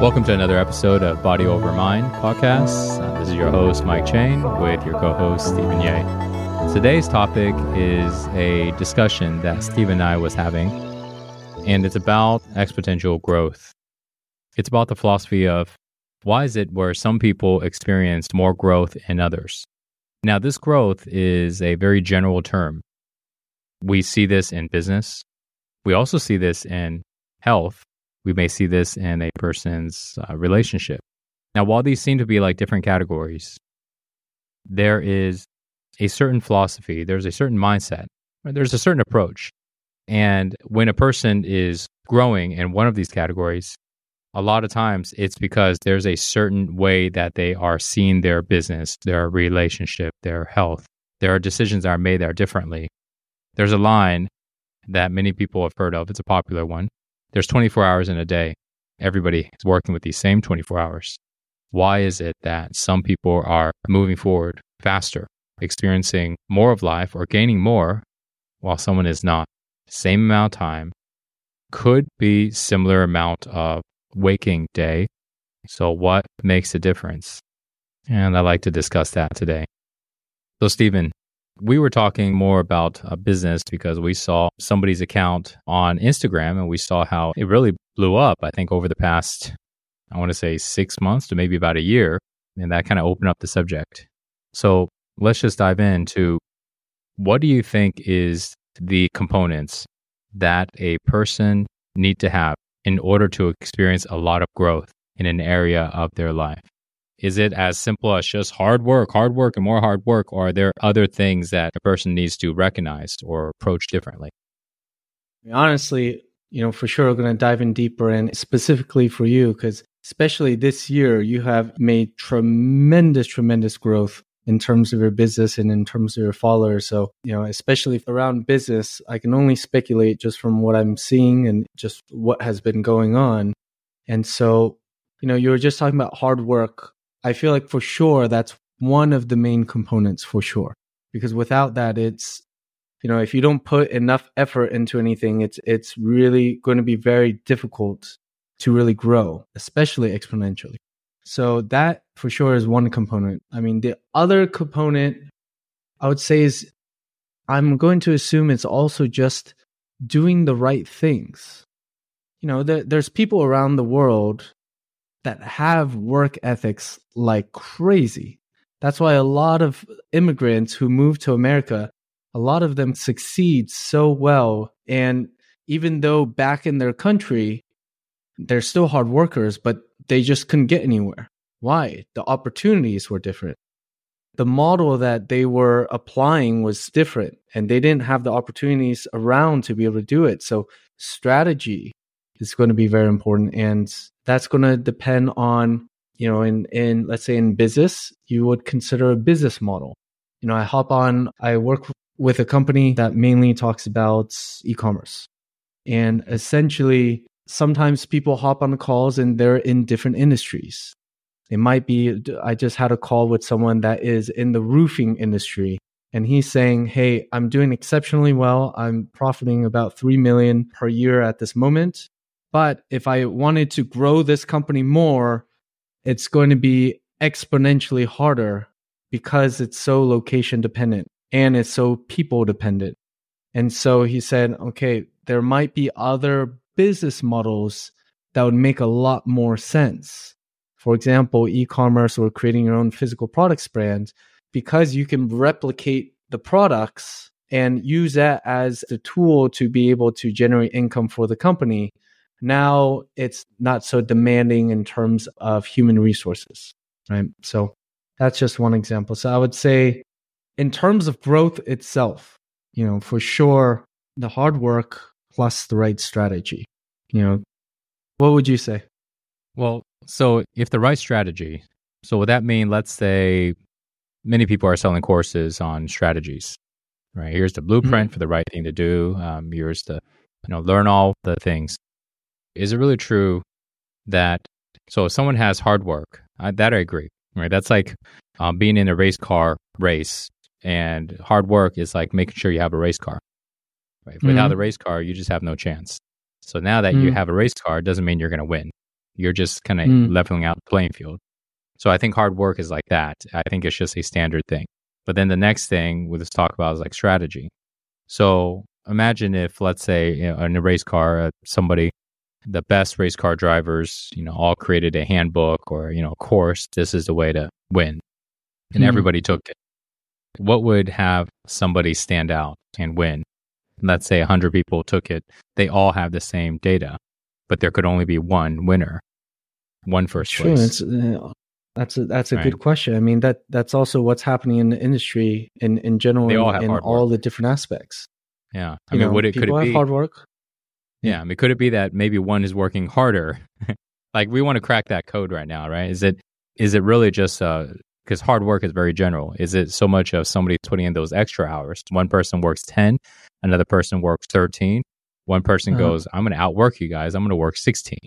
Welcome to another episode of Body Over Mind podcast. Uh, this is your host, Mike Chang, with your co host, Stephen Yeh. Today's topic is a discussion that Stephen and I was having, and it's about exponential growth. It's about the philosophy of why is it where some people experience more growth than others? Now, this growth is a very general term. We see this in business. We also see this in health we may see this in a person's uh, relationship. Now, while these seem to be like different categories, there is a certain philosophy, there's a certain mindset, there's a certain approach. And when a person is growing in one of these categories, a lot of times it's because there's a certain way that they are seeing their business, their relationship, their health. There are decisions that are made that are differently. There's a line that many people have heard of. It's a popular one. There's 24 hours in a day. Everybody is working with these same 24 hours. Why is it that some people are moving forward faster, experiencing more of life or gaining more while someone is not? Same amount of time, could be similar amount of waking day. So what makes a difference? And I'd like to discuss that today. So Stephen, we were talking more about a business because we saw somebody's account on Instagram and we saw how it really blew up, I think, over the past, I want to say six months to maybe about a year. And that kind of opened up the subject. So let's just dive into what do you think is the components that a person need to have in order to experience a lot of growth in an area of their life? Is it as simple as just hard work, hard work, and more hard work? Or are there other things that a person needs to recognize or approach differently? Honestly, you know, for sure, we're going to dive in deeper and specifically for you, because especially this year, you have made tremendous, tremendous growth in terms of your business and in terms of your followers. So, you know, especially around business, I can only speculate just from what I'm seeing and just what has been going on. And so, you know, you were just talking about hard work. I feel like for sure that's one of the main components for sure. Because without that, it's, you know, if you don't put enough effort into anything, it's, it's really going to be very difficult to really grow, especially exponentially. So that for sure is one component. I mean, the other component I would say is I'm going to assume it's also just doing the right things. You know, there, there's people around the world that have work ethics like crazy. That's why a lot of immigrants who move to America, a lot of them succeed so well. And even though back in their country, they're still hard workers, but they just couldn't get anywhere. Why? The opportunities were different. The model that they were applying was different, and they didn't have the opportunities around to be able to do it. So, strategy is going to be very important. And that's going to depend on, you know, in, in, let's say in business, you would consider a business model. You know, I hop on, I work with a company that mainly talks about e-commerce. And essentially, sometimes people hop on the calls and they're in different industries. It might be, I just had a call with someone that is in the roofing industry and he's saying, Hey, I'm doing exceptionally well. I'm profiting about 3 million per year at this moment. But if I wanted to grow this company more, it's going to be exponentially harder because it's so location dependent and it's so people dependent. And so he said, okay, there might be other business models that would make a lot more sense. For example, e commerce or creating your own physical products brand, because you can replicate the products and use that as the tool to be able to generate income for the company now it's not so demanding in terms of human resources, right? So that's just one example. So I would say, in terms of growth itself, you know, for sure, the hard work plus the right strategy, you know, what would you say? Well, so if the right strategy, so would that mean, let's say, many people are selling courses on strategies, right? Here's the blueprint mm-hmm. for the right thing to do. Um, here's the, you know, learn all the things is it really true that so if someone has hard work, I, that I agree, right? That's like um, being in a race car race, and hard work is like making sure you have a race car. Right? Mm-hmm. Without the race car, you just have no chance. So now that mm-hmm. you have a race car, it doesn't mean you're going to win. You're just kind of Mm. leveling out the playing field. So I think hard work is like that. I think it's just a standard thing. But then the next thing we let's talk about is like strategy. So imagine if, let's say, you know, in a race car, uh, somebody, the best race car drivers, you know, all created a handbook or you know, a course. This is the way to win, and Hmm. everybody took it. What would have somebody stand out and win? Let's say 100 people took it. They all have the same data, but there could only be one winner, one first Sure, place. uh, that's a that's a Right. good question. I mean that that's also what's happening in the industry in in general They all in, have in all the different aspects. Yeah. I You mean, know, would it could people it have be hard work. Yeah, I mean, could it be that maybe one is working harder? like we want to crack that code right now, right? Is it is it really just because hard work is very general? Is it so much of somebody putting in those extra hours? One person works ten, another person works thirteen. One person Uh-huh. goes, "I'm going to outwork you guys. I'm going to work 16."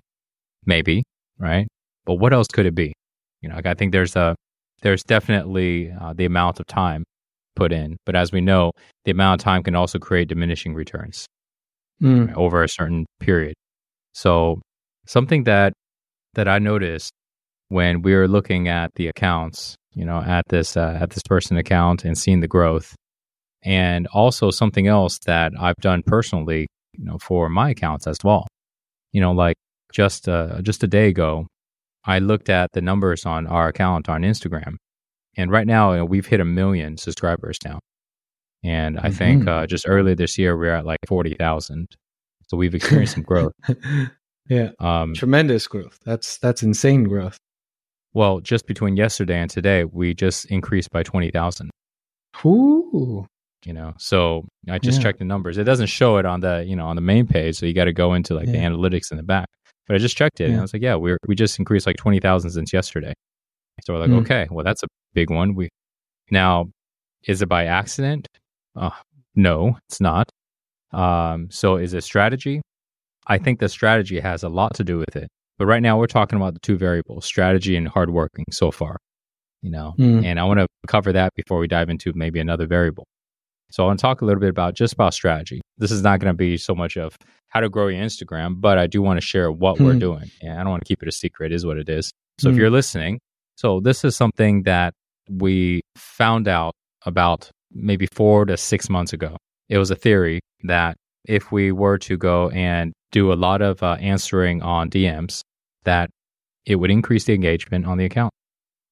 Maybe, right? But what else could it be? You know, like I think there's a there's definitely uh, the amount of time put in, but as we know, the amount of time can also create diminishing returns Mm. over a certain period. So something that that I noticed when we were looking at the accounts, you know, at this uh, at this person account and seeing the growth, and also something else that I've done personally, you know, for my accounts as well. You know, like just uh, just a day ago, I looked at the numbers on our account on Instagram, and right now you know, we've hit a million subscribers now. And I think Mhm. uh, just earlier this year we are at like forty thousand, so we've experienced some growth. yeah, Um, tremendous growth. That's that's insane growth. well, just between yesterday and today, we just increased by twenty thousand. Ooh. You know, so I just Yeah. checked the numbers. It doesn't show it on the you know on the main page, so you got to go into like the analytics in the back. But I just checked it, and I was like, yeah, we we just increased like twenty thousand since yesterday. So we're like, Mm. okay, well that's a big one. We now is it by accident? Uh, no, it's not. Um, so is it strategy? I think the strategy has a lot to do with it. But right now we're talking about the two variables, strategy and hard working so far. You know, Mm. and I want to cover that before we dive into maybe another variable. So I want to talk a little bit about just about strategy. This is not going to be so much of how to grow your Instagram, but I do want to share what we're Hmm. doing. And I don't want to keep it a secret, is what it is. So if Hmm. you're listening, so this is something that we found out about maybe four to six months ago. It was a theory that if we were to go and do a lot of uh, answering on DMs, that it would increase the engagement on the account.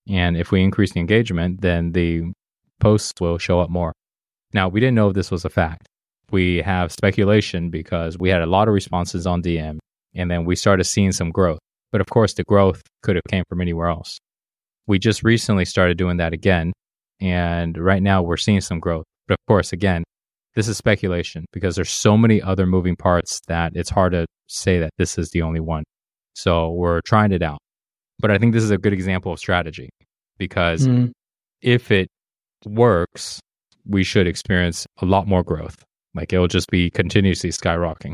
And if we increase the engagement, then the posts will show up more. Now, we didn't know if this was a fact. We have speculation because we had a lot of responses on DM and then we started seeing some growth. But of course, the growth could have came from anywhere else. We just recently started doing that again. And right now we're seeing some growth. But of course, again, this is speculation because there's so many other moving parts that it's hard to say that this is the only one. So we're trying it out. But I think this is a good example of strategy because Mm. if it works, we should experience a lot more growth. Like it'll just be continuously skyrocketing.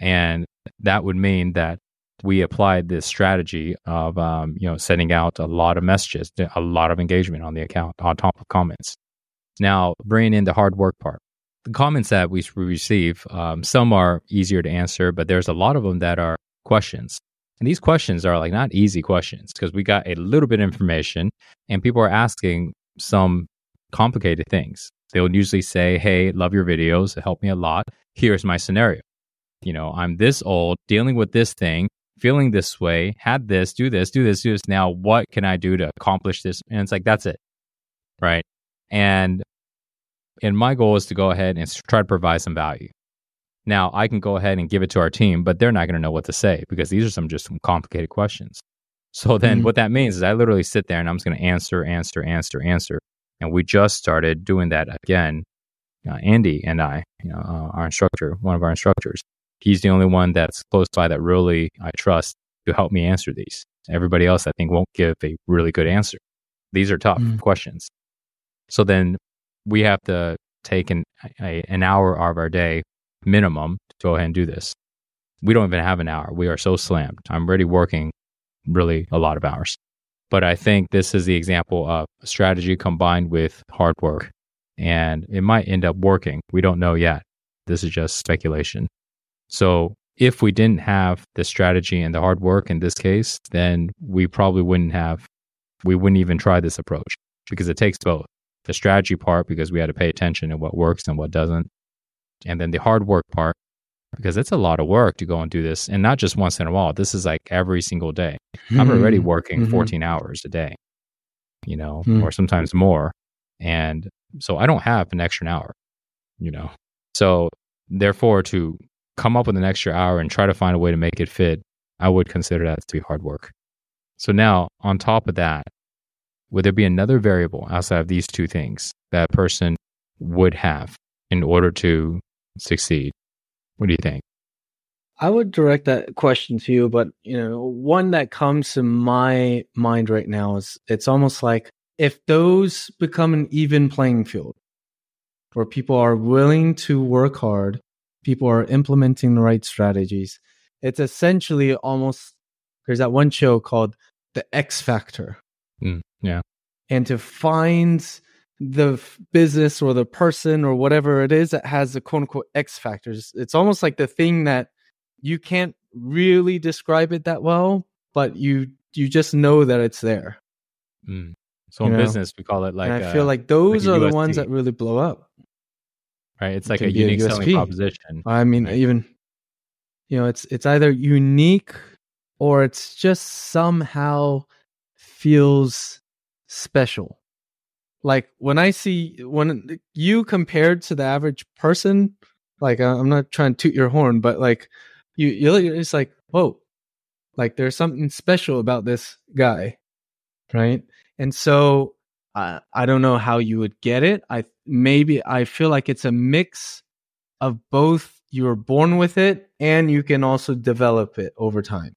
And that would mean that we applied this strategy of, um, you know, sending out a lot of messages, a lot of engagement on the account on top of comments. Now, bringing in the hard work part. The comments that we receive, um, some are easier to answer, but there's a lot of them that are questions. And these questions are like not easy questions because we got a little bit of information and people are asking some complicated things. They'll usually say, Hey, love your videos. It helped me a lot. Here's my scenario. You know, I'm this old, dealing with this thing, feeling this way, had this, do this, do this, do this. Now, what can I do to accomplish this? And it's like, that's it. Right. And, and my goal is to go ahead and try to provide some value. Now, I can go ahead and give it to our team, but they're not going to know what to say because these are some just some complicated questions. So then Mhm. what that means is I literally sit there and I'm just going to answer, answer, answer, answer. And we just started doing that again. Uh, Andy and I, you know, uh, our instructor, one of our instructors, he's the only one that's close by that really I trust to help me answer these. Everybody else, I think, won't give a really good answer. These are tough Mm. questions. So then we have to take an, a, an hour of our day minimum to go ahead and do this. We don't even have an hour. We are so slammed. I'm already working really a lot of hours. But I think this is the example of strategy combined with hard work. And it might end up working. We don't know yet. This is just speculation. So if we didn't have the strategy and the hard work in this case, then we probably wouldn't have, we wouldn't even try this approach because it takes both the strategy part because we had to pay attention to what works and what doesn't. And then the hard work part because it's a lot of work to go and do this. And not just once in a while. This is like every single day. I'm already working Mhm. 14 hours a day, you know, Mm. or sometimes more. And so I don't have an extra hour, you know. So therefore, to come up with an extra hour and try to find a way to make it fit, I would consider that to be hard work. So now, on top of that, would there be another variable outside of these two things that a person would have in order to succeed? What do you think? I would direct that question to you, but you know, one that comes to my mind right now is it's almost like if those become an even playing field where people are willing to work hard, people are implementing the right strategies, it's essentially almost there's that one show called The X Factor. Mm, yeah. And to find the business or the person or whatever it is that has the quote unquote X factors, it's almost like the thing that you can't really describe it that well, but you you just know that it's there. Mm. So You in know, business, we call it like and I uh, feel like those like are the ones that really blow up. Right. It's it like a be a unique selling proposition. I mean, even you know, it's it's either unique or it's just somehow feels special. Like when I see when you compared to the average person, like I'm not trying to toot your horn, but like you, you look, it's like whoa, like there's something special about this guy, right? And so I I don't know how you would get it. I maybe I feel like it's a mix of both you were born with it and you can also develop it over time.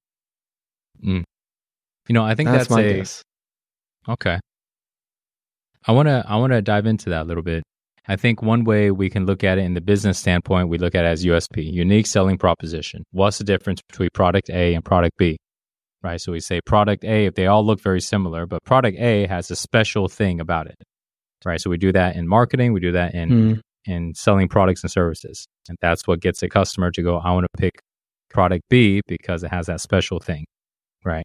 Mm. You know, I think That's, that's, my a guess. okay. I want to I want to dive into that a little bit. I think one way we can look at it in the business standpoint, we look at it as USP, unique selling proposition. What's the difference between product A and product B? Right? So we say product A if they all look very similar, but product A has a special thing about it. Right? So we do that in marketing, we do that in Mm, in selling products and services. And that's what gets a customer to go, I want to pick product B because it has that special thing, right?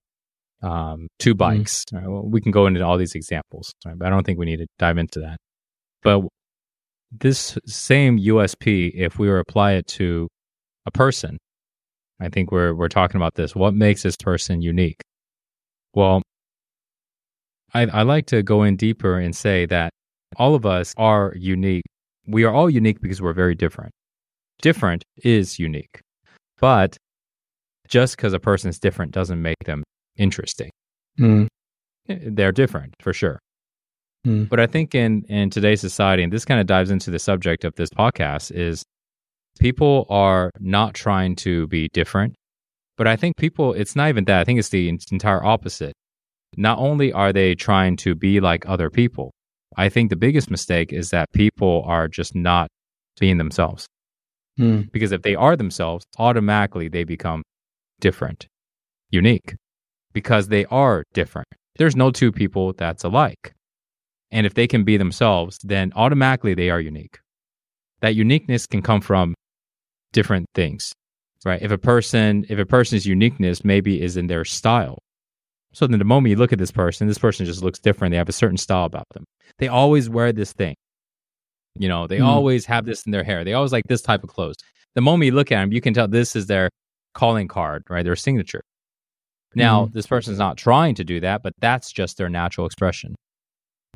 Um, two bikes. Right? Well, we can go into all these examples, right? but I don't think we need to dive into that. But this same USP, if we were to apply it to a person, I think we're we're talking about this. What makes this person unique? Well, I, I like to go in deeper and say that all of us are unique we are all unique because we're very different. Different is unique. But just because a person is different doesn't make them interesting. mm, They're different for sure. Hmm. But I think in, in today's society, and this kind of dives into the subject of this podcast, is people are not trying to be different. But I think people, it's not even that. I think it's the entire opposite. Not only are they trying to be like other people, I think the biggest mistake is that people are just not being themselves. mm, Because if they are themselves, automatically they become different, unique, because they are different. There's no two people that's alike. And if they can be themselves, then automatically they are unique. That uniqueness can come from different things, right? If a person, if a person's uniqueness maybe is in their style. So then the moment you look at this person, this person just looks different. They have a certain style about them. They always wear this thing. You know, they Hmm. always have this in their hair. They always like this type of clothes. The moment you look at them, you can tell this is their calling card, right? Their signature. Now, this person's not trying to do that, but that's just their natural expression.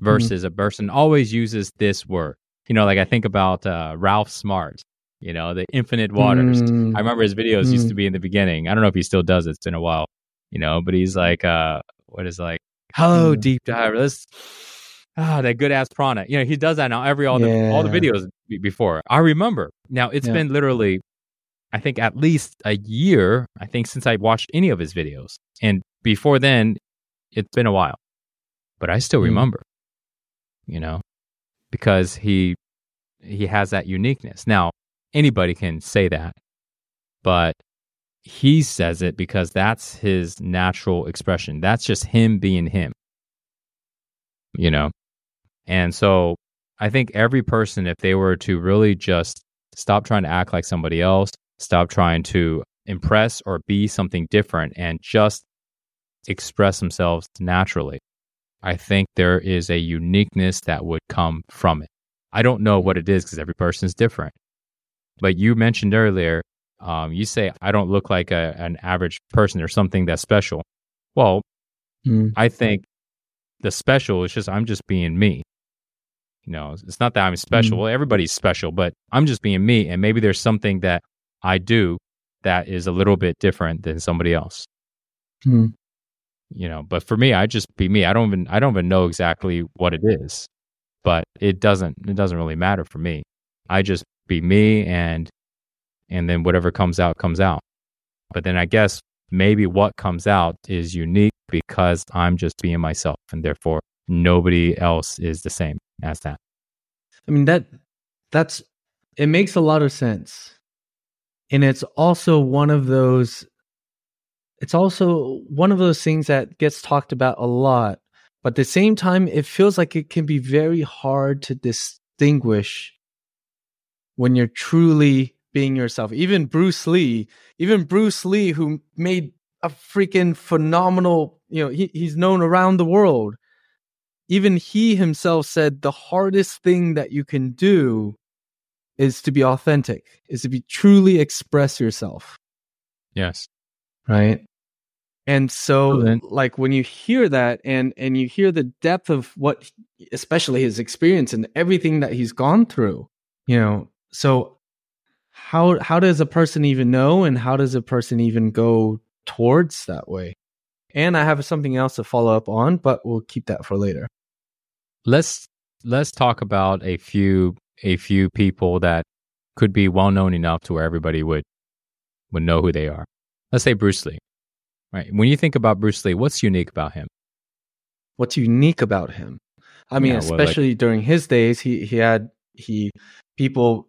Versus a person always uses this word. You know, like I think about uh, Ralph Smart, you know, the infinite waters. mm, I remember his videos used Mm. to be in the beginning. I don't know if he still does it. It's been a while, you know, but he's like, uh, what is like, hello, Mm. deep diver. Let's, ah, that good ass prana. You know, he does that now every, all the, all the videos be- before. I remember. Now, it's Yeah. been literally, I think at least a year, I think, since I watched any of his videos. And before then, it's been a while, but I still Mm. remember, you know, because he, he has that uniqueness. Now, anybody can say that, but he says it because that's his natural expression. That's just him being him, you know? And so I think every person, if they were to really just stop trying to act like somebody else, stop trying to impress or be something different and just express themselves naturally. I think there is a uniqueness that would come from it. I don't know what it is because every person is different. But you mentioned earlier, um, you say, I don't look like a, an average person or something that's special. Well, mm. I think the special is just, I'm just being me. You know, it's not that I'm special. Mm. Well, everybody's special, but I'm just being me. And maybe there's something that I do that is a little bit different than somebody else. Mm you know but for me i just be me i don't even i don't even know exactly what it is but it doesn't it doesn't really matter for me i just be me and and then whatever comes out comes out. But then i guess maybe what comes out is unique because i'm just being myself and therefore nobody else is the same as that. I mean that that's it makes a lot of sense. And it's also one of those it's also one of those things that gets talked about a lot, but at the same time, it feels like it can be very hard to distinguish when you're truly being yourself. Even Bruce Lee, even Bruce Lee, who made a freaking phenomenal, you know, he, he's known around the world. Even he himself said the hardest thing that you can do is to be authentic, is to be truly express yourself. Yes. Right. And so like when you hear that and and you hear the depth of what especially his experience and everything that he's gone through, you know, so how how does a person even know and how does a person even go towards that way? And I have something else to follow up on, but we'll keep that for later. Let's let's talk about a few a few people that could be well known enough to where everybody would would know who they are. Let's say Bruce Lee. Right. When you think about Bruce Lee, what's unique about him? What's unique about him? I mean, yeah, especially well, like, during his days, he he had he people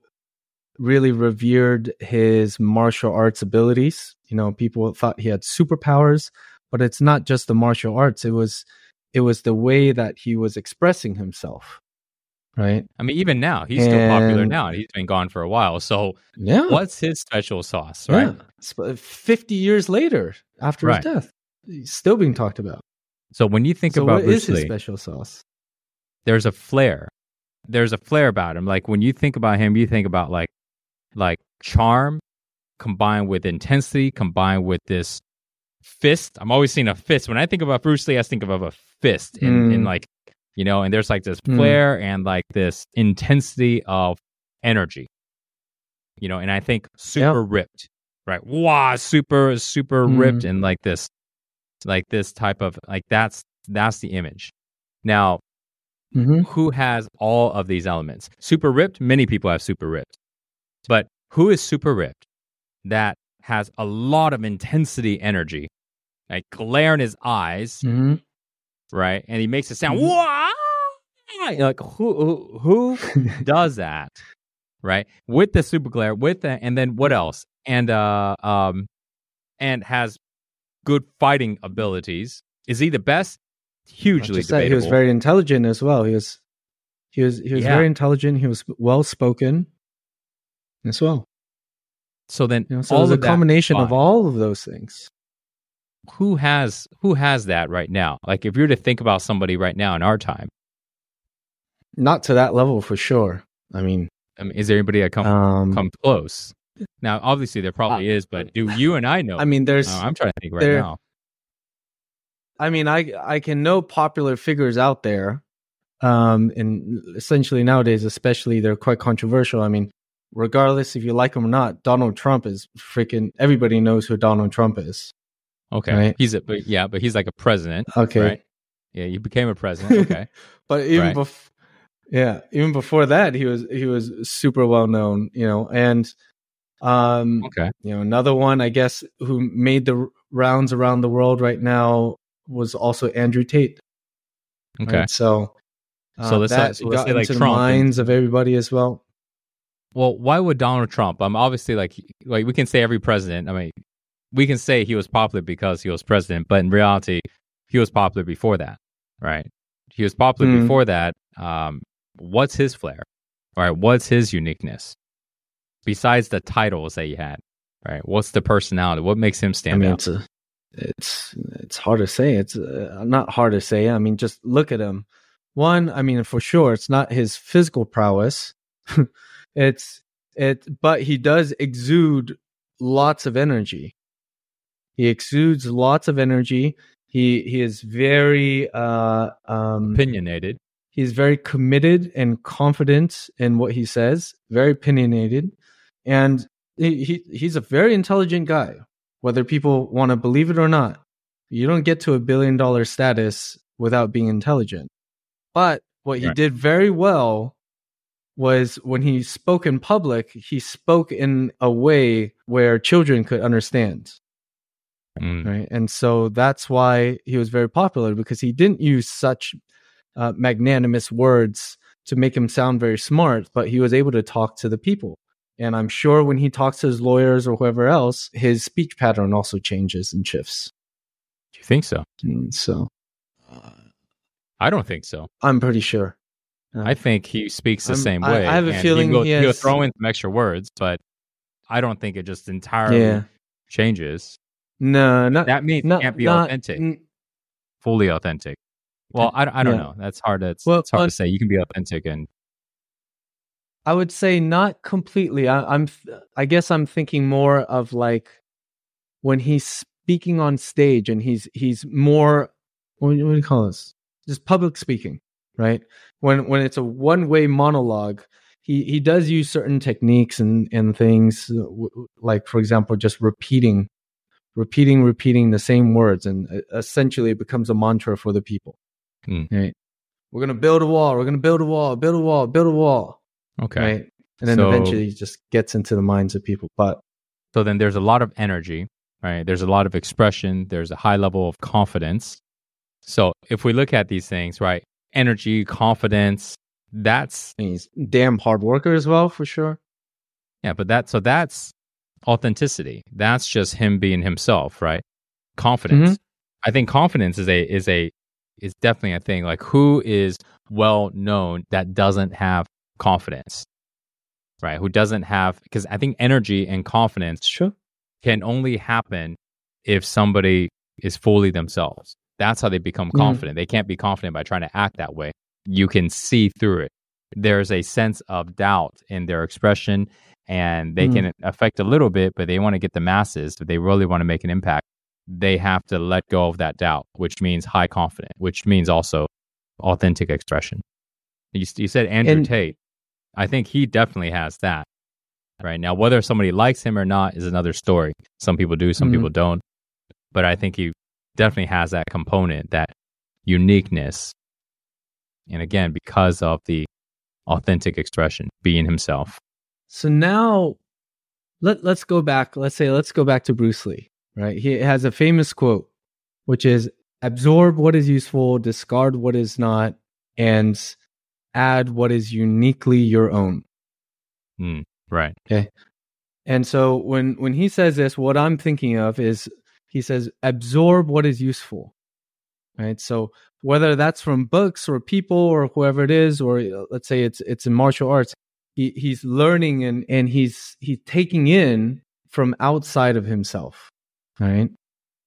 really revered his martial arts abilities. You know, people thought he had superpowers, but it's not just the martial arts. It was it was the way that he was expressing himself right? I mean, even now, he's and, still popular now, he's been gone for a while. So, yeah, what's his special sauce, right? Yeah. Uh, fifty years later, after right. his death, he's still being talked about. So, when you think so about what Bruce is his Lee, special sauce? There's a flair. There's a flair about him. Like when you think about him, you think about like like charm combined with intensity, combined with this fist. I'm always seeing a fist. When I think about Bruce Lee, I think of a fist in, mm. in like you know, and there's like this hmm. flair mm. and like this intensity of energy, you know, and I think super yep. ripped, right? Wow, super, super mm. ripped and like this, like this type of, like that's, that's the image. Now, mm-hmm. who has all of these elements? Super ripped, many people have super ripped, but who is super ripped that has a lot of intensity energy, like glare in his eyes, mm-hmm right? And he makes a sound mm-hmm. like who who, who does that, right? With the super glare, with the and then what else? And uh um and has good fighting abilities. Is he the best? Hugely debatable. He was very intelligent as well. He was he was he was yeah. very intelligent. He was well spoken as well. So then, you know, so all a combination of all of those things who has who has that right now? Like if you're to think about somebody right now in our time. Not to that level for sure. I mean, I mean is there anybody that come um, come close? Now, obviously there probably uh, is, but do you and I know? I mean, there's I'm trying to think right there, now. I mean, I I can know popular figures out there. Um and essentially nowadays especially they're quite controversial. I mean, regardless if you like him or not, Donald Trump is freaking everybody knows who Donald Trump is. Okay. Right? He's a but yeah, but he's like a president. Okay. Right? Yeah, he became a president. Okay. but even right. before yeah, even before that he was he was super well known, you know, and um okay. you know, another one I guess who made the rounds around the world right now was also Andrew Tate. Okay. Right? So uh, so let's, that so let's got say like into Trump the minds and, of everybody as well. Well, why would Donald Trump? I'm um, obviously like like we can say every president. I mean, we can say he was popular because he was president, but in reality, he was popular before that, right? He was popular mm. before that. Um, what's his flair? All right, what's his uniqueness besides the titles that he had? Right. What's the personality? What makes him stand I mean, out? it's a, it's it's hard to say. It's uh, not hard to say. I mean, just look at him. One, I mean, for sure, it's not his physical prowess. it's it, but he does exude lots of energy. He exudes lots of energy. He he is very uh, um, Opinionated. he's very committed and confident in what he says. Very opinionated, and he, he he's a very intelligent guy. Whether people want to believe it or not, you don't get to a billion dollar status without being intelligent. But what he Right. did very well was when he spoke in public, he spoke in a way where children could understand Mm. right? And so that's why he was very popular because he didn't use such uh, magnanimous words to make him sound very smart, but he was able to talk to the people. And I'm sure when he talks to his lawyers or whoever else, his speech pattern also changes and shifts. Do you think so? And so I don't think so. I'm pretty sure. Uh, I think he speaks the I'm- same way. I have a feeling he he'll throw in some extra words, but I don't think it just entirely yeah. changes. No, not That means not, it can't be not- authentic, n- fully authentic. Well, I, I don't Yeah. know. That's hard to it's, Well, it's hard on- to say. You can be authentic and I would say not completely. I, I'm, I guess I'm thinking more of like when he's speaking on stage and he's he's more what, what do you call this? Just public speaking, right? When when it's a one way monologue, he he does use certain techniques and and things uh, like for example just repeating, repeating, repeating the same words, and uh, essentially it becomes a mantra for the people. Hmm. Right? We're gonna build a wall. We're gonna build a wall. Build a wall. Build a wall okay. right? And then So- eventually it just gets into the minds of people. But So then there's a lot of energy, right? There's a lot of expression. There's a high level of confidence. So if we look at these things, right? Energy, confidence, that's he's damn hard worker as well, for sure. yeah, but that so that's authenticity. That's just him being himself, right? Confidence. Mm-hmm. I think confidence is a is a is definitely a thing. Like who is well known that doesn't have confidence, right? Who doesn't have because I think energy and confidence Sure. can only happen if somebody is fully themselves. That's how they become Mhm. confident. They can't be confident by trying to act that way. You can see through it. There's a sense of doubt in their expression, and they Mhm. can affect a little bit, but they want to get the masses. If they really want to make an impact, they have to let go of that doubt, which means high confidence, which means also authentic expression. You, you said Andrew And- Tate. I think he definitely has that. Right now, whether somebody likes him or not is another story. Some people do, some Mhm. people don't. But I think he definitely has that component, that uniqueness. And again, because of the authentic expression, being himself. So now let let's go back. Let's say let's go back to Bruce Lee. Right. He has a famous quote, which is absorb what is useful, discard what is not, and add what is uniquely your own. Mm, right. Okay. And so when when he says this, what I'm thinking of is he says absorb what is useful. Right? So whether that's from books or people or whoever it is or uh, let's say it's it's in martial arts, he he's learning and and he's he's taking in from outside of himself. Right?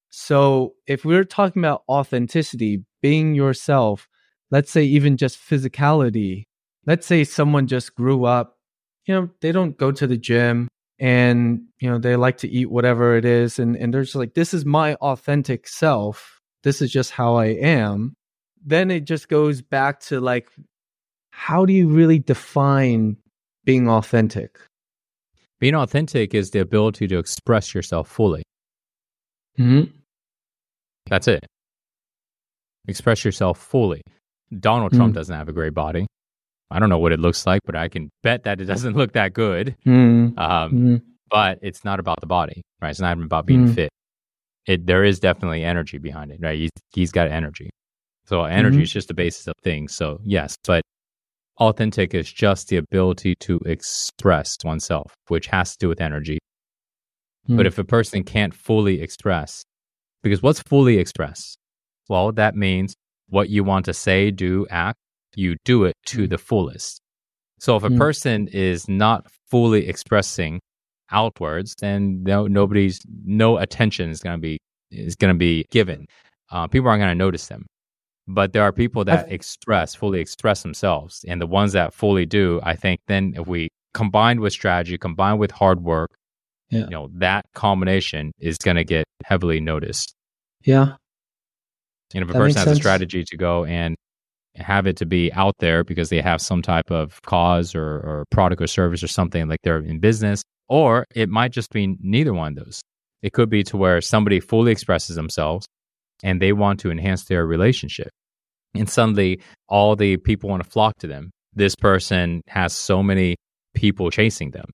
So if we're talking about authenticity, being yourself, let's say even just physicality, let's say someone just grew up, you know, they don't go to the gym and you know they like to eat whatever it is and and they're just like this is my authentic self this is just how i am then it just goes back to like how do you really define being authentic Being authentic is the ability to express yourself fully. mm-hmm. That's it. Express yourself fully. Donald Trump Mm. doesn't have a great body. I don't know what it looks like, but I can bet that it doesn't look that good. Mm-hmm. Um, but it's not about the body, right? It's not even about being Mm. fit. It there is definitely energy behind it, right? He's, he's got energy. So energy Mhm. is just the basis of things. So yes, but authentic is just the ability to express oneself, which has to do with energy. But Mm. if a person can't fully express, because what's fully express? Well, that means what you want to say, do, act, you do it to Mm. the fullest. So if a Mm. person is not fully expressing outwards, then no, nobody's no attention is going to be is going to be given. Uh, people aren't going to notice them. But there are people that I've, express fully express themselves, and the ones that fully do, I think, then if we combined with strategy, combined with hard work, yeah. you know, that combination is going to get heavily noticed. Yeah. And if a that person has sense. a strategy to go and have it to be out there because they have some type of cause or, or product or service or something like they're in business, or it might just be neither one of those. It could be to where somebody fully expresses themselves and they want to enhance their relationship. And suddenly all the people want to flock to them. This person has so many people chasing them,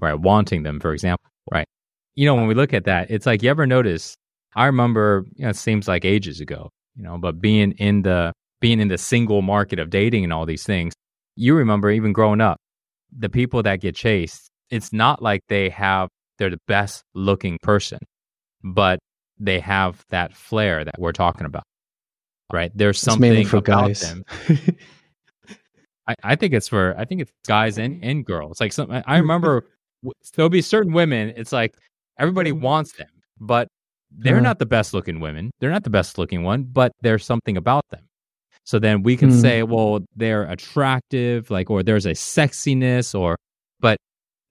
right? Wanting them, for example, right? You know, when we look at that, it's like you ever notice, I remember, you know, it seems like ages ago, you know, but being in the being in the single market of dating and all these things, you remember even growing up, the people that get chased, it's not like they have, they're the best looking person, but they have that flair that we're talking about, right? There's something for about guys. them. I, I think it's for, I think it's guys and, and girls. Like some, I remember there'll be certain women, it's like everybody wants them, but they're uh-huh. not the best looking women. They're not the best looking one, but there's something about them. So then we can mm. say, well, they're attractive, like, or there's a sexiness, or, but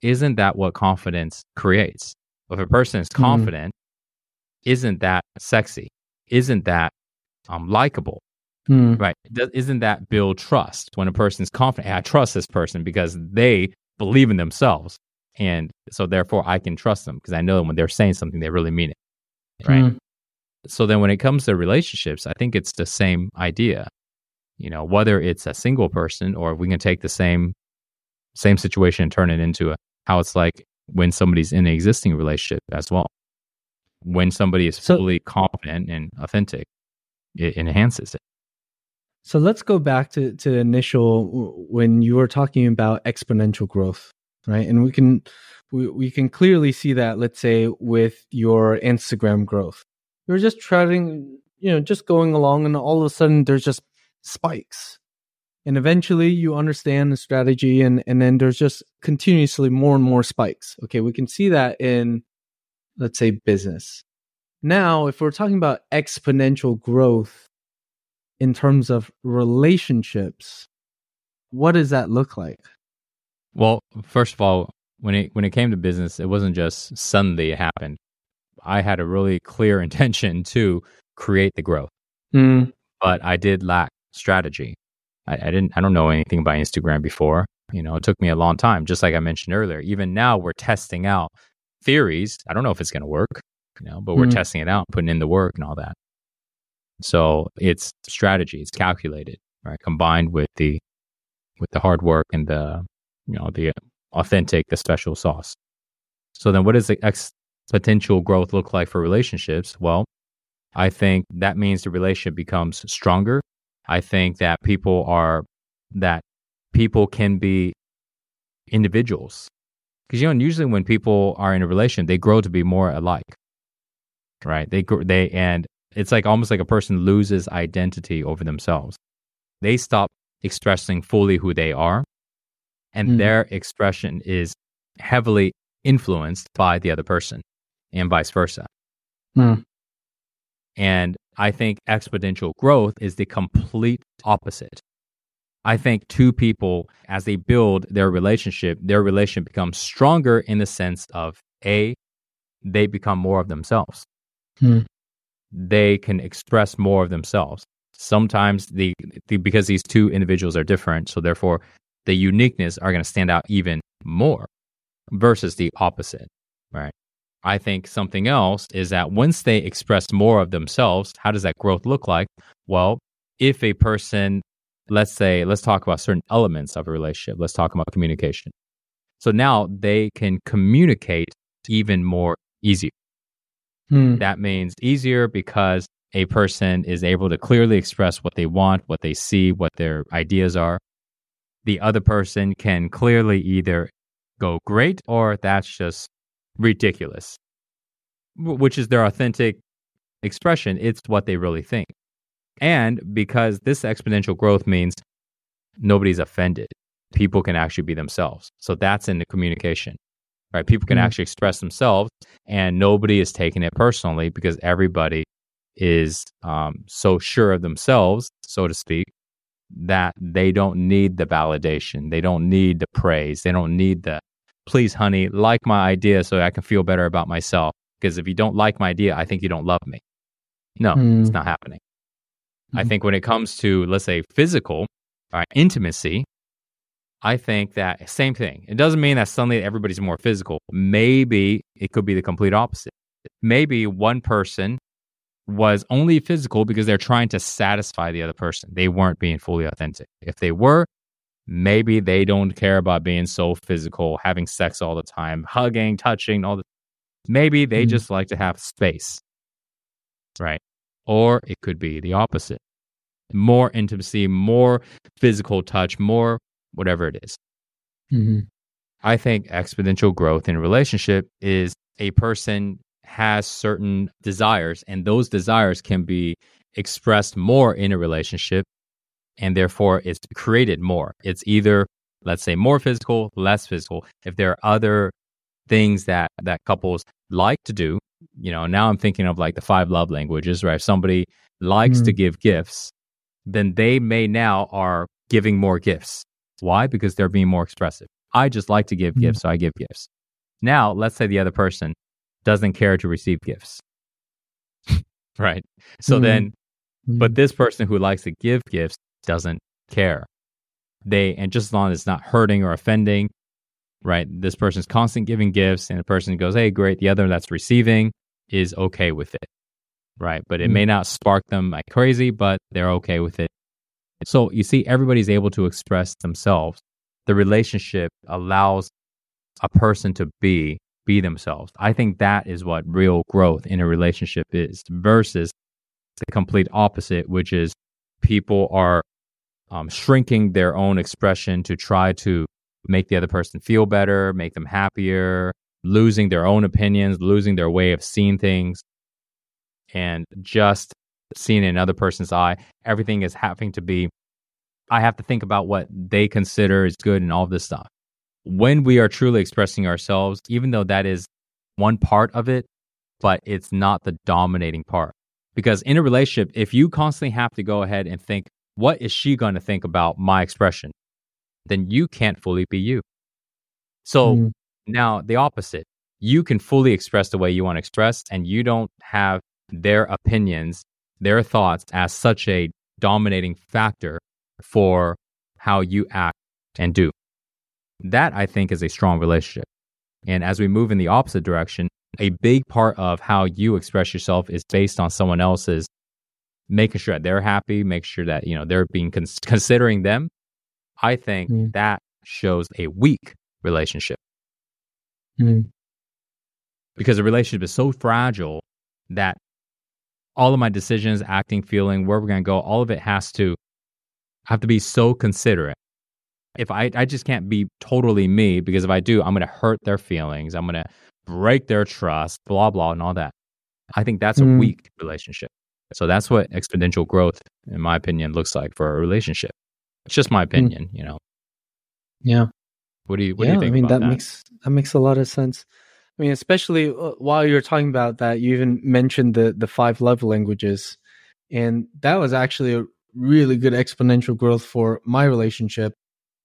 isn't that what confidence creates? If a person is hmm. confident, mm. isn't that sexy? Isn't that um, likable? Mm. Right? Isn't that build trust when a person's confident? Hey, I trust this person because they believe in themselves. And so therefore I can trust them because I know when they're saying something, they really mean it. Right. Mm. So then when it comes to relationships, I think it's the same idea you know, whether it's a single person or we can take the same same situation and turn it into a, how it's like when somebody's in an existing relationship as well. When somebody is so, fully confident and authentic, it enhances it. So let's go back to to initial when you were talking about exponential growth, right? And we can we, we can clearly see that let's say with your Instagram growth. You're just trying, you know, just going along and all of a sudden there's just spikes. And eventually you understand the strategy and, and then there's just continuously more and more spikes. Okay. We can see that in, let's say, business. Now, if we're talking about exponential growth in terms of relationships, what does that look like? Well, first of all, when it when it came to business, it wasn't just suddenly it happened. I had a really clear intention to create the growth, mm. but I did lack strategy. I, I didn't I don't know anything about Instagram before. You know, it took me a long time, just like I mentioned earlier. Even now we're testing out theories. I don't know if it's gonna work, you know, but we're mm-hmm. testing it out, putting in the work and all that. So it's strategy, it's calculated, right? Combined with the with the hard work and the you know the authentic, the special sauce. So then what does the exponential growth look like for relationships? Well, I think that means the relationship becomes stronger I think that people are that people can be individuals because you know usually when people are in a relation they grow to be more alike right they they and it's like almost like a person loses identity over themselves they stop expressing fully who they are and mm. their expression is heavily influenced by the other person and vice versa mm. and I think exponential growth is the complete opposite. I think two people, as they build their relationship, their relationship becomes stronger in the sense of A, they become more of themselves. Hmm. They can express more of themselves. Sometimes the, the because these two individuals are different, so therefore the uniqueness are going to stand out even more versus the opposite, right? I think something else is that once they express more of themselves, how does that growth look like? Well, if a person, let's say, let's talk about certain elements of a relationship, let's talk about communication. So now they can communicate even more easier. Hmm. That means easier because a person is able to clearly express what they want, what they see, what their ideas are. The other person can clearly either go great or that's just ridiculous, which is their authentic expression. It's what they really think. And because this exponential growth means nobody's offended, people can actually be themselves. So that's in the communication. right? People can Mhm. actually express themselves and nobody is taking it personally because everybody is um, so sure of themselves, so to speak, that they don't need the validation. They don't need the praise. They don't need the, please, honey, like my idea so I can feel better about myself. Because if you don't like my idea, I think you don't love me. No, it's Mm. not happening. I Mhm. think when it comes to, let's say, physical or intimacy, I think that same thing. It doesn't mean that suddenly everybody's more physical. Maybe it could be the complete opposite. Maybe one person was only physical because they're trying to satisfy the other person. They weren't being fully authentic. If they were, maybe they don't care about being so physical, having sex all the time, hugging, touching, all the maybe they Mhm. just like to have space. Right? Or it could be the opposite. More intimacy, more physical touch, more whatever it is. Mhm. I think exponential growth in a relationship is a person has certain desires, and those desires can be expressed more in a relationship, and therefore it's created more. It's either, let's say, more physical, less physical. If there are other things that that couples like to do, you know, now I'm thinking of like the five love languages, right? If somebody likes to Mm. give gifts, then they may now are giving more gifts. Why? Because they're being more expressive. I just like to give Mm. gifts, so I give gifts. Now, let's say the other person doesn't care to receive gifts. right? So Mm. then, but Mhm. this person who likes to give gifts doesn't care. They, and just as long as it's not hurting or offending, right? This person's constant giving gifts, and the person goes, hey, great. The other that's receiving is okay with it, right? But it Mm. may not spark them like crazy, but they're okay with it. So you see, everybody's able to express themselves. The relationship allows a person to be be themselves. I think that is what real growth in a relationship is versus the complete opposite, which is people are um, shrinking their own expression to try to make the other person feel better, make them happier, losing their own opinions, losing their way of seeing things, and just seeing in another person's eye. Everything is having to be, I have to think about what they consider is good and all this stuff. When we are truly expressing ourselves, even though that is one part of it, but it's not the dominating part. Because in a relationship, if you constantly have to go ahead and think, what is she going to think about my expression? Then you can't fully be you. So Mm. now the opposite. You can fully express the way you want to express, and you don't have their opinions, their thoughts as such a dominating factor for how you act and do. That I think is a strong relationship. And as we move in the opposite direction, a big part of how you express yourself is based on someone else's making sure that they're happy, make sure that, you know, they're being cons- considering them. I think Mm. that shows a weak relationship Mm. because a relationship is so fragile that all of my decisions, acting, feeling, where we're going to go, all of it has to have to be so considerate. If I, I just can't be totally me because if I do, I'm going to hurt their feelings. I'm going to break their trust, blah, blah, and all that. I think that's a Mm. weak relationship. So that's what exponential growth, in my opinion, looks like for a relationship. It's just my opinion, you know. Yeah. What do you what yeah, do you think I mean about that, that? makes that makes a lot of sense. I mean, especially uh, while you were talking about that, you even mentioned the the five love languages, and that was actually a really good exponential growth for my relationship.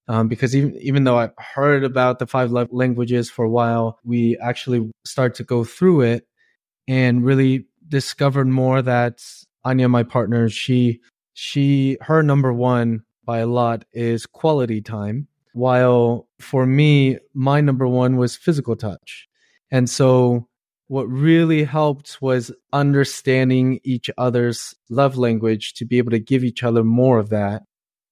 Um, because even even though I've heard about the five love languages for a while, we actually start to go through it and really discovered more that Anya, my partner, she she her number one by a lot is quality time while for me my number one was physical touch. And so what really helped was understanding each other's love language to be able to give each other more of that.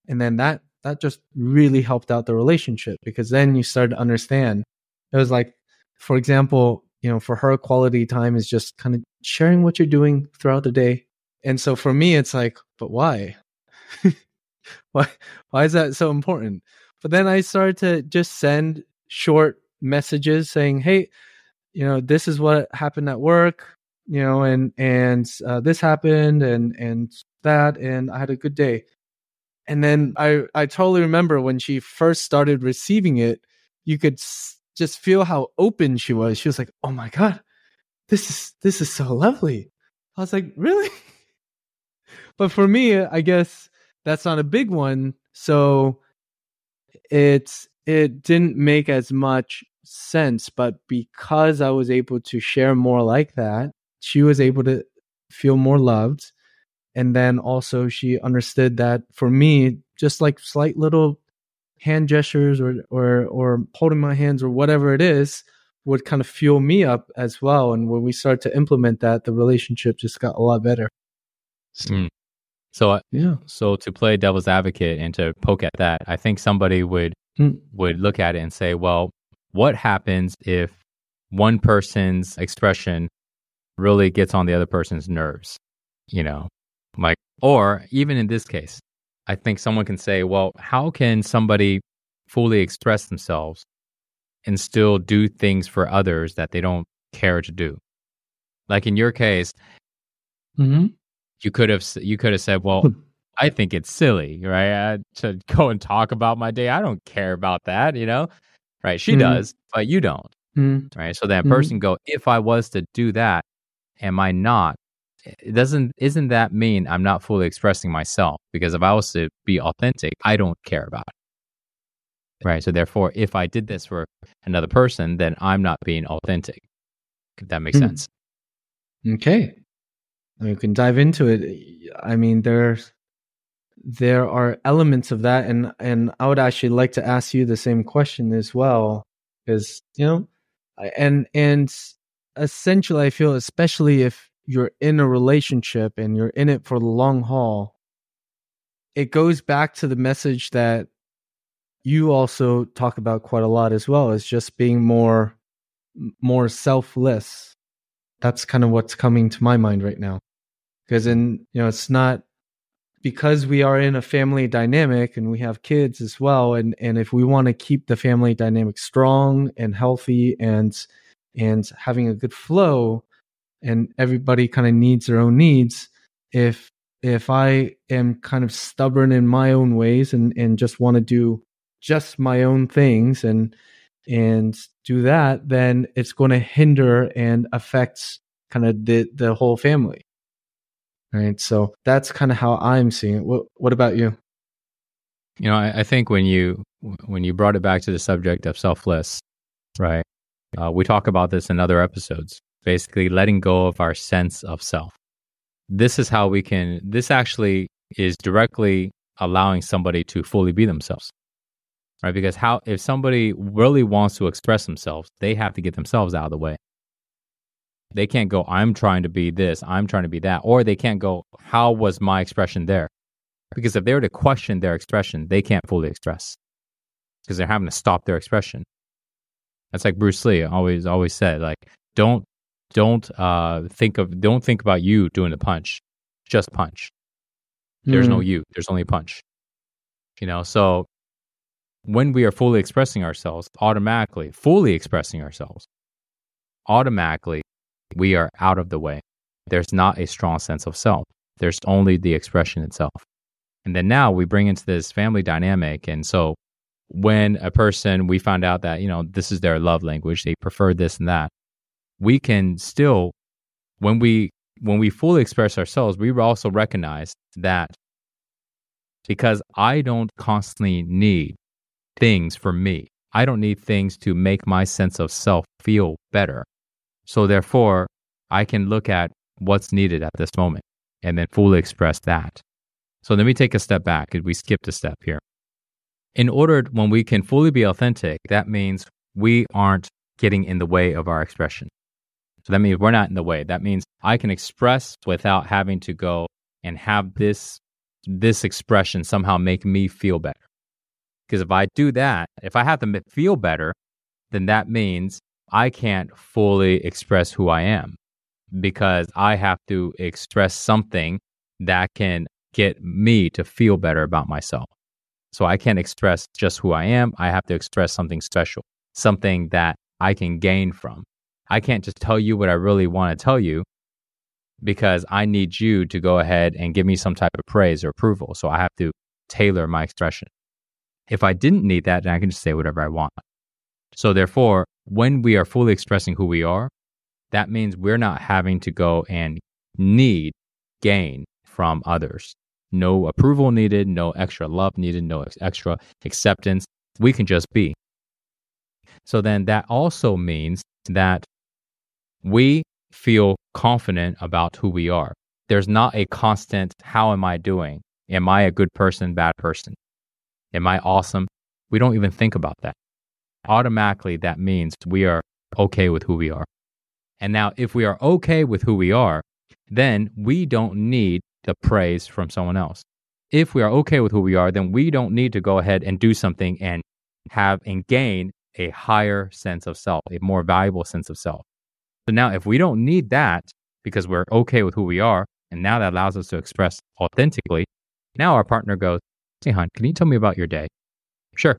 And then that that just really helped out the relationship because then you started to understand. It was like for example you know for her quality time is just kind of sharing what you're doing throughout the day. And so for me it's like but why? Why why is that so important? But then i started to just send short messages saying hey you know this is what happened at work you know and and uh, this happened and and that and i had a good day. And then i i totally remember when she first started receiving it you could s- just feel how open she was. She was like, "Oh my god, this is this is so lovely." I was like, "Really?" but for me, I guess that's not a big one, so it's it didn't make as much sense. But because I was able to share more like that, she was able to feel more loved. And then also she understood that for me, just like slight little hand gestures or or or holding my hands or whatever it is would kind of fuel me up as well. And when we started to implement that, the relationship just got a lot better. Mm. So uh, yeah. So to play devil's advocate and to poke at that, I think somebody would mm. would look at it and say, well, what happens if one person's expression really gets on the other person's nerves? You know, like, or even in this case, I think someone can say, well, how can somebody fully express themselves and still do things for others that they don't care to do? Like in your case, mm-hmm. you could have you could have said, well, hmm. I think it's silly, right? Uh, to go and talk about my day. I don't care about that, you know? Right? She mm-hmm. does, but you don't. Mm-hmm. Right? So that mm-hmm. person go, if I was to do that, am I not it doesn't isn't that mean I'm not fully expressing myself? Because if I was to be authentic, I don't care about it. Right. So therefore, if I did this for another person, then I'm not being authentic. That makes mm. sense. Okay. We can dive into it. I mean, there's there are elements of that and and I would actually like to ask you the same question as well because you know and and essentially I feel especially if you're in a relationship and you're in it for the long haul, it goes back to the message that you also talk about quite a lot as well as just being more more selfless. That's kind of what's coming to my mind right now. Because in you know, it's not because we are in a family dynamic and we have kids as well and and if we want to keep the family dynamic strong and healthy and and having a good flow and everybody kind of needs their own needs if if i am kind of stubborn in my own ways and and just want to do just my own things and and do that then it's going to hinder and affect kind of the the whole family right so that's kind of how i'm seeing it what what about you you know I, I think when you when you brought it back to the subject of selfless right uh, we talk about this in other episodes basically letting go of our sense of self. This is how we can, this actually is directly allowing somebody to fully be themselves. Right? Because how, if somebody really wants to express themselves, they have to get themselves out of the way. They can't go, I'm trying to be this, I'm trying to be that. Or they can't go, how was my expression there? Because if they were to question their expression, they can't fully express because they're having to stop their expression. That's like Bruce Lee always always said, like, don't don't uh, think of don't think about you doing the punch. Just punch. There's mm. no you. There's only punch. You know, so when we are fully expressing ourselves, automatically, fully expressing ourselves, automatically, we are out of the way. There's not a strong sense of self. There's only the expression itself. And then now we bring into this family dynamic. And so when a person, we find out that, you know, this is their love language, they prefer this and that, we can still when we when we fully express ourselves we also recognize that because i don't constantly need things for me. I don't need things to make my sense of self feel better. So therefore i can look at what's needed at this moment and then fully express that. So let me take a step back we skipped a step here. In order when we can fully be authentic that means we aren't getting in the way of our expression. So that means we're not in the way. That means I can express without having to go and have this this expression somehow make me feel better. Because if I do that, if I have to feel better, then that means I can't fully express who I am because I have to express something that can get me to feel better about myself. So I can't express just who I am. I have to express something special, something that I can gain from. I can't just tell you what I really want to tell you because I need you to go ahead and give me some type of praise or approval. So I have to tailor my expression. If I didn't need that, then I can just say whatever I want. So, therefore, when we are fully expressing who we are, that means we're not having to go and need gain from others. No approval needed, no extra love needed, no extra acceptance. We can just be. So then that also means that we feel confident about who we are. There's not a constant, how am I doing? Am I a good person, bad person? Am I awesome? We don't even think about that. Automatically, that means we are okay with who we are. And now, if we are okay with who we are, then we don't need the praise from someone else. If we are okay with who we are, then we don't need to go ahead and do something and have and gain a higher sense of self, a more valuable sense of self. So now, if we don't need that because we're okay with who we are, and now that allows us to express authentically, now our partner goes, Hey, hon, can you tell me about your day? Sure.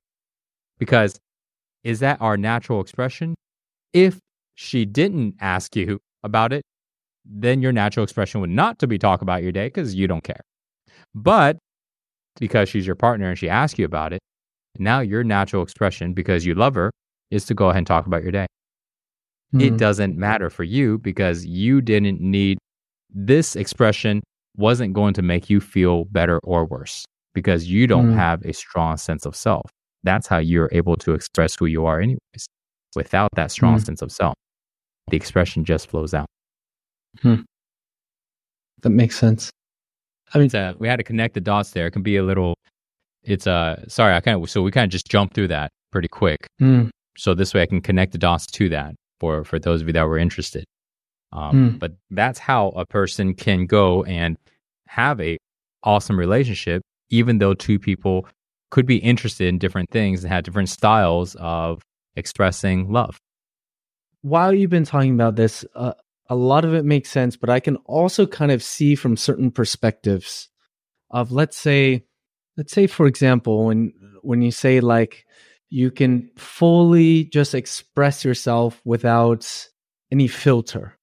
Because is that our natural expression? If she didn't ask you about it, then your natural expression would not to be talk about your day because you don't care. But because she's your partner and she asks you about it, now your natural expression, because you love her, is to go ahead and talk about your day. Mm-hmm. It hmm. doesn't matter for you because you didn't need this expression wasn't going to make you feel better or worse because you don't mm-hmm. have a strong sense of self. That's how you're able to express who you are, anyways. Without that strong mm-hmm. sense of self, the expression just flows out. Hmm. That makes sense. I mean, uh, we had to connect the dots there. It can be a little. It's a, sorry, I kind of so we kind of just jumped through that pretty quick. Hmm. So this way, I can connect the dots to that for for those of you that were interested. Um, hmm. But that's how a person can go and have a awesome relationship, even though two people could be interested in different things and have different styles of expressing love. While you've been talking about this, uh, a lot of it makes sense, but I can also kind of see from certain perspectives of let's say let's say for example when when you say like you can fully just express yourself without any filter,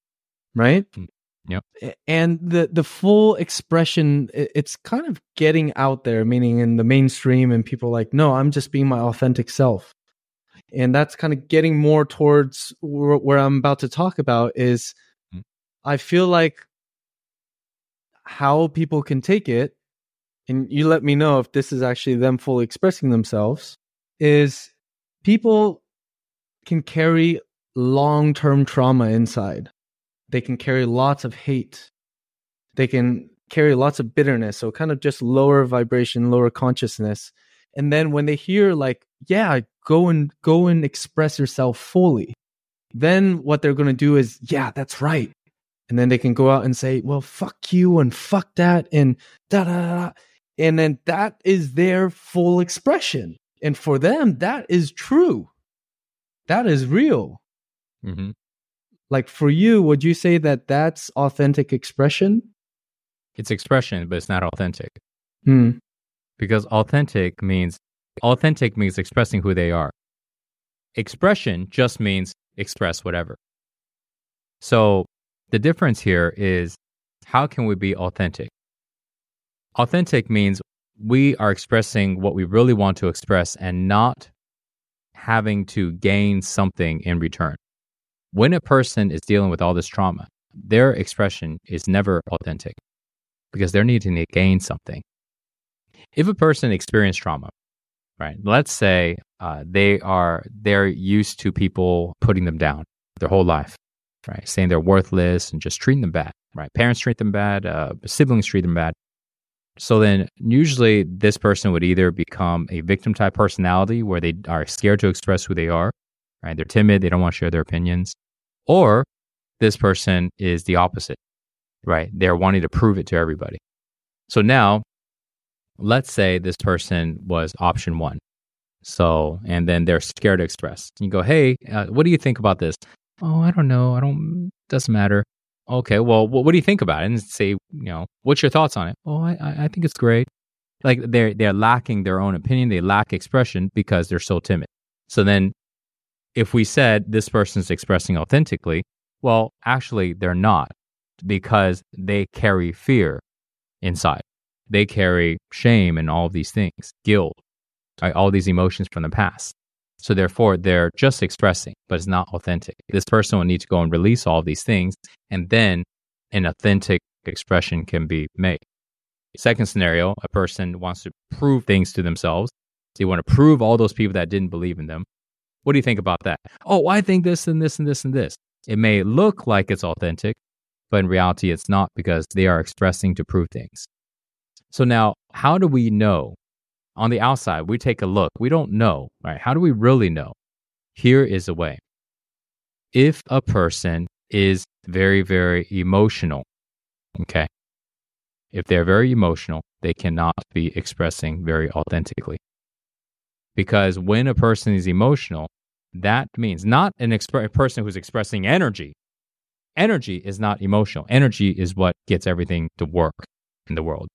right? Mm, yep. And the the full expression it's kind of getting out there meaning in the mainstream and people like no, I'm just being my authentic self. And that's kind of getting more towards where I'm about to talk about is mm. I feel like how people can take it, and you let me know if this is actually them fully expressing themselves, is people can carry long term trauma inside. They can carry lots of hate. They can carry lots of bitterness. So, kind of just lower vibration, lower consciousness. And then when they hear, like, yeah, go and go and express yourself fully, then what they're going to do is, yeah, that's right and then they can go out and say, "Well, fuck you and fuck that and da da da," and then that is their full expression, and for them, that is true. That is real. Mm-hmm. Like for you, would you say that that's authentic expression? It's expression, but it's not authentic. Hmm. Because authentic means authentic means expressing who they are. Expression just means express whatever. So the difference here is how can we be authentic? Authentic means we are expressing what we really want to express and not having to gain something in return. When a person is dealing with all this trauma, their expression is never authentic because they're needing to gain something. If a person experienced trauma, right? Let's say uh, they are they're used to people putting them down their whole life right? Saying they're worthless and just treating them bad, right? Parents treat them bad, uh, siblings treat them bad. So then, usually, this person would either become a victim type personality where they are scared to express who they are, right? They're timid, they don't want to share their opinions, or this person is the opposite, right? They're wanting to prove it to everybody. So now, let's say this person was option one. So, and then they're scared to express. You go, hey, uh, what do you think about this? oh, I don't know. I don't, doesn't matter. Okay, well, what, what do you think about it? And say, you know, what's your thoughts on it? Oh, I, I think it's great. Like they're, they're lacking their own opinion. They lack expression because they're so timid. So then if we said this person's expressing authentically, well, actually they're not because they carry fear inside. They carry shame and all these things, guilt, right? all these emotions from the past. So therefore, they're just expressing, but it's not authentic. This person will need to go and release all these things, and then an authentic expression can be made. Second scenario, a person wants to prove things to themselves. They want to prove all those people that didn't believe in them. What do you think about that? Oh, I think this and this and this and this. It may look like it's authentic, but in reality, it's not because they are expressing to prove things. So now, how do we know? On the outside, we take a look. We don't know, right? How do we really know? Here is a way. If a person is very, very emotional, okay, if they're very emotional, they cannot be expressing very authentically. Because when a person is emotional, that means not an exp- a person who's expressing energy. Energy is not emotional. Energy is what gets everything to work in the world.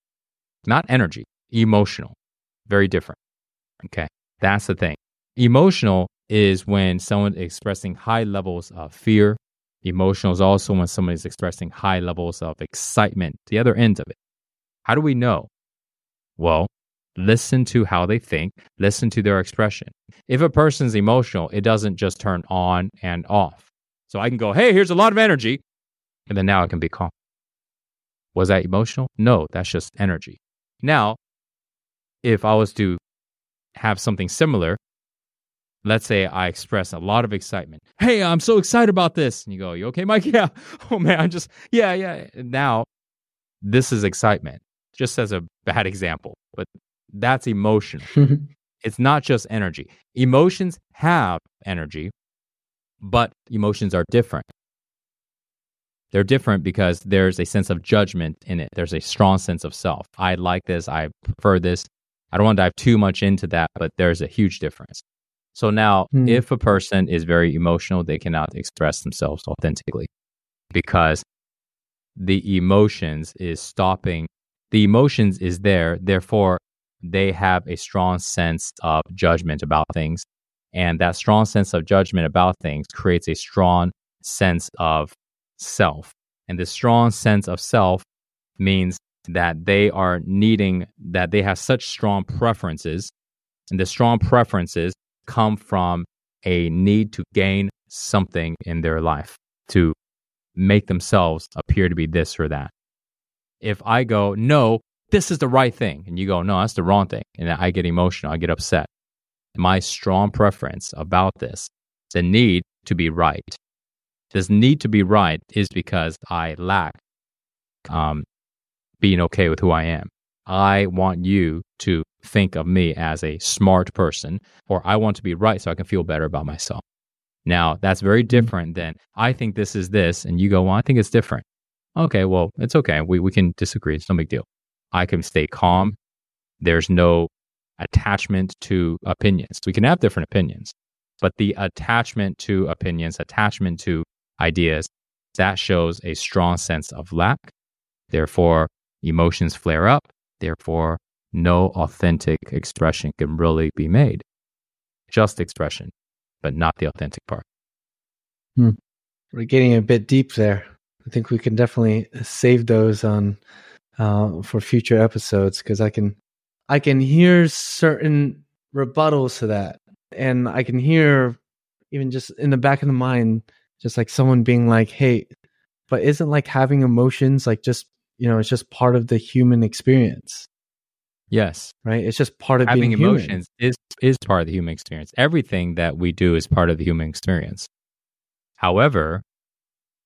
Not energy, emotional. Very different. Okay. That's the thing. Emotional is when someone expressing high levels of fear. Emotional is also when someone is expressing high levels of excitement, the other end of it. How do we know? Well, listen to how they think, listen to their expression. If a person's emotional, it doesn't just turn on and off. So I can go, hey, here's a lot of energy. And then now I can be calm. Was that emotional? No, that's just energy. Now, if I was to have something similar, let's say I express a lot of excitement. Hey, I'm so excited about this. And you go, you okay, Mike? Yeah. Oh man, I'm just, yeah, yeah. Now, this is excitement, just as a bad example, but that's emotional. it's not just energy. Emotions have energy, but emotions are different. They're different because there's a sense of judgment in it. There's a strong sense of self. I like this. I prefer this. I don't want to dive too much into that, but there's a huge difference. So now, mm. if a person is very emotional, they cannot express themselves authentically because the emotions is stopping. The emotions is there. Therefore, they have a strong sense of judgment about things. And that strong sense of judgment about things creates a strong sense of self. And the strong sense of self means that they are needing, that they have such strong preferences. And the strong preferences come from a need to gain something in their life, to make themselves appear to be this or that. If I go, no, this is the right thing, and you go, no, that's the wrong thing, and I get emotional, I get upset. My strong preference about this, the need to be right, this need to be right is because I lack um, being okay with who I am. I want you to think of me as a smart person, or I want to be right so I can feel better about myself. Now, that's very mm-hmm. different than I think this is this, and you go, well, I think it's different. Okay, well, it's okay. We, we can disagree. It's no big deal. I can stay calm. There's no attachment to opinions. We can have different opinions, but the attachment to opinions, attachment to ideas, that shows a strong sense of lack. Therefore, emotions flare up. Therefore, no authentic expression can really be made. Just expression, but not the authentic part. Hmm. We're getting a bit deep there. I think we can definitely save those on uh, for future episodes because I can I can hear certain rebuttals to that, and I can hear even just in the back of the mind just like someone being like, "Hey, but isn't like having emotions like just you know it's just part of the human experience." Yes, right. It's just part of having emotions human. is is part of the human experience. Everything that we do is part of the human experience. However,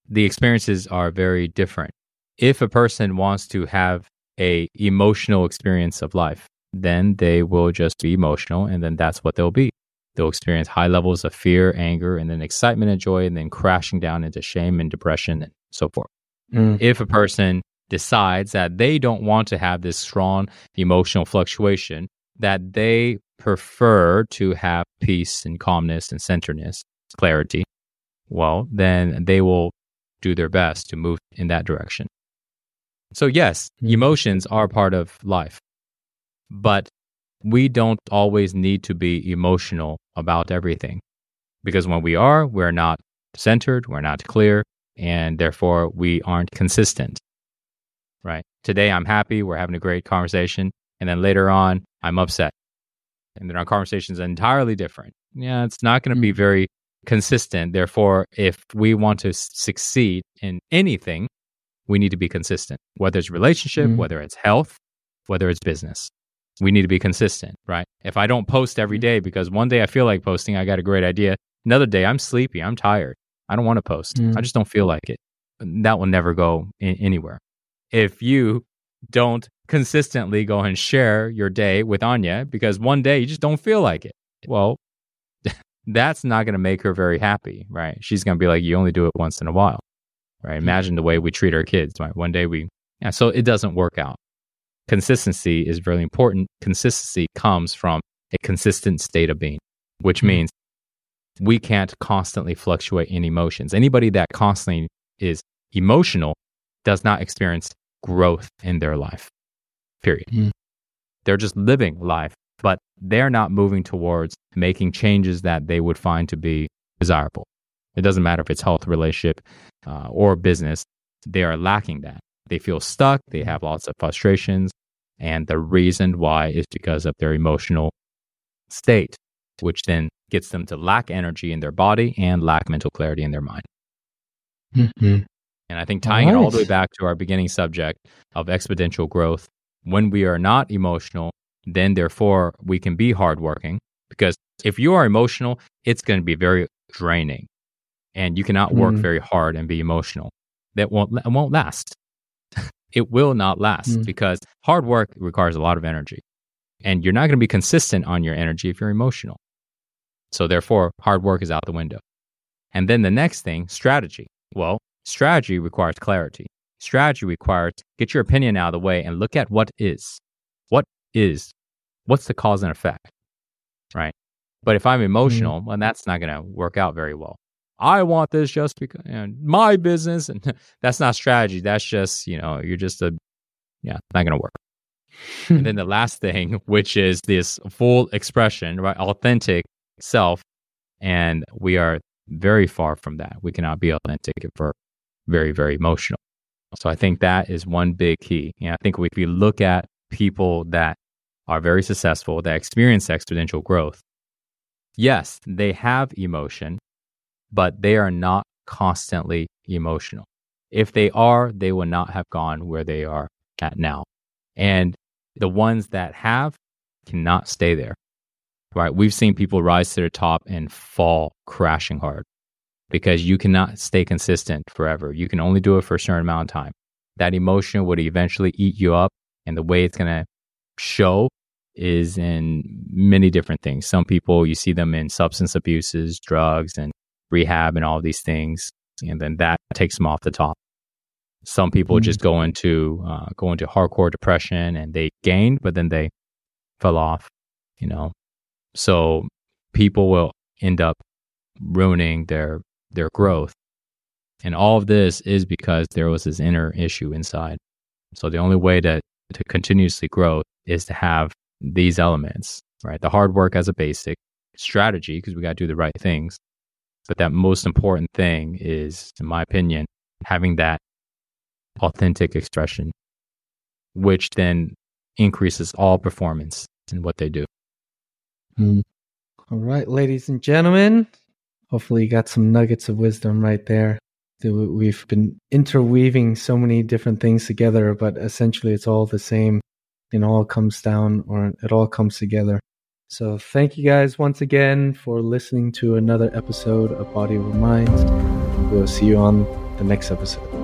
the experiences are very different. If a person wants to have a emotional experience of life, then they will just be emotional, and then that's what they'll be. They'll experience high levels of fear, anger, and then excitement and joy, and then crashing down into shame and depression and so forth. Mm. If a person decides that they don't want to have this strong emotional fluctuation, that they prefer to have peace and calmness and centeredness, clarity, well, then they will do their best to move in that direction. So, yes, mm. emotions are part of life, but we don't always need to be emotional about everything. Because when we are, we're not centered, we're not clear, and therefore we aren't consistent. Right? Today I'm happy, we're having a great conversation, and then later on I'm upset. And then our conversation is entirely different. yeah, it's not going to be Mm. very consistent. Therefore, if we want to succeed in anything, we need to be consistent, whether it's relationship, Mm. whether it's health, whether it's business. We need to be consistent, right? If I don't post every day because one day I feel like posting, I got a great idea. Another day I'm sleepy, I'm tired. I don't want to post. Mm. I just don't feel like it. That will never go in- anywhere. If you don't consistently go and share your day with Anya because one day you just don't feel like it, well, that's not going to make her very happy, right? She's going to be like, you only do it once in a while, right? Imagine the way we treat our kids, right? One day we, yeah, so it doesn't work out. Consistency is really important. Consistency comes from a consistent state of being, which Mhm. means we can't constantly fluctuate in emotions. Anybody that constantly is emotional does not experience growth in their life, period. Mm. They're just living life, but they're not moving towards making changes that they would find to be desirable. It doesn't matter if it's health, relationship, uh, or business, they are lacking that. They feel stuck, they have lots of frustrations, and the reason why is because of their emotional state, which then gets them to lack energy in their body and lack mental clarity in their mind. Mhm. And I think tying it all the way back to our beginning subject of exponential growth, when we are not emotional, then therefore we can be hardworking. Because if you are emotional, it's going to be very draining. And you cannot work Mm. very hard and be emotional. That won't, won't last. it will not last Mm. because hard work requires a lot of energy. And you're not going to be consistent on your energy if you're emotional. So therefore, hard work is out the window. And then the next thing, strategy. Well, strategy requires clarity. Strategy requires get your opinion out of the way and look at what is. What is? What's the cause and effect? Right? But if I'm emotional, well, that's not going to work out very well. I want this just because and my business, and that's not strategy. That's just you know you're just a yeah, not going to work. and then the last thing, which is this full expression, right? Authentic self. And we are very far from that. We cannot be authentic if we're very, very emotional. So I think that is one big key. And I think if we look at people that are very successful, that experience exponential growth, yes, they have emotion, but they are not constantly emotional. If they are, they will not have gone where they are at now. And the ones that have cannot stay there. Right? We've seen people rise to the top and fall crashing hard because you cannot stay consistent forever. You can only do it for a certain amount of time. That emotion would eventually eat you up, and the way it's going to show is in many different things. Some people, you see them in substance abuses, drugs, and rehab, and all these things, and then that takes them off the top. Some people Mm. just go into uh, go into hardcore depression, and they gained, but then they fell off. You know, so people will end up ruining their their growth. And all of this is because there was this inner issue inside. So the only way to to continuously grow is to have these elements, right? The hard work as a basic strategy because we got to do the right things. But that most important thing is in my opinion having that authentic expression which then increases all performance in what they do. Mm. All right, ladies and gentlemen. Hopefully, you got some nuggets of wisdom right there. We've been interweaving so many different things together, but essentially, it's all the same. It all comes down, or it all comes together. So, thank you guys once again for listening to another episode of Body Over Mind. We'll see you on the next episode.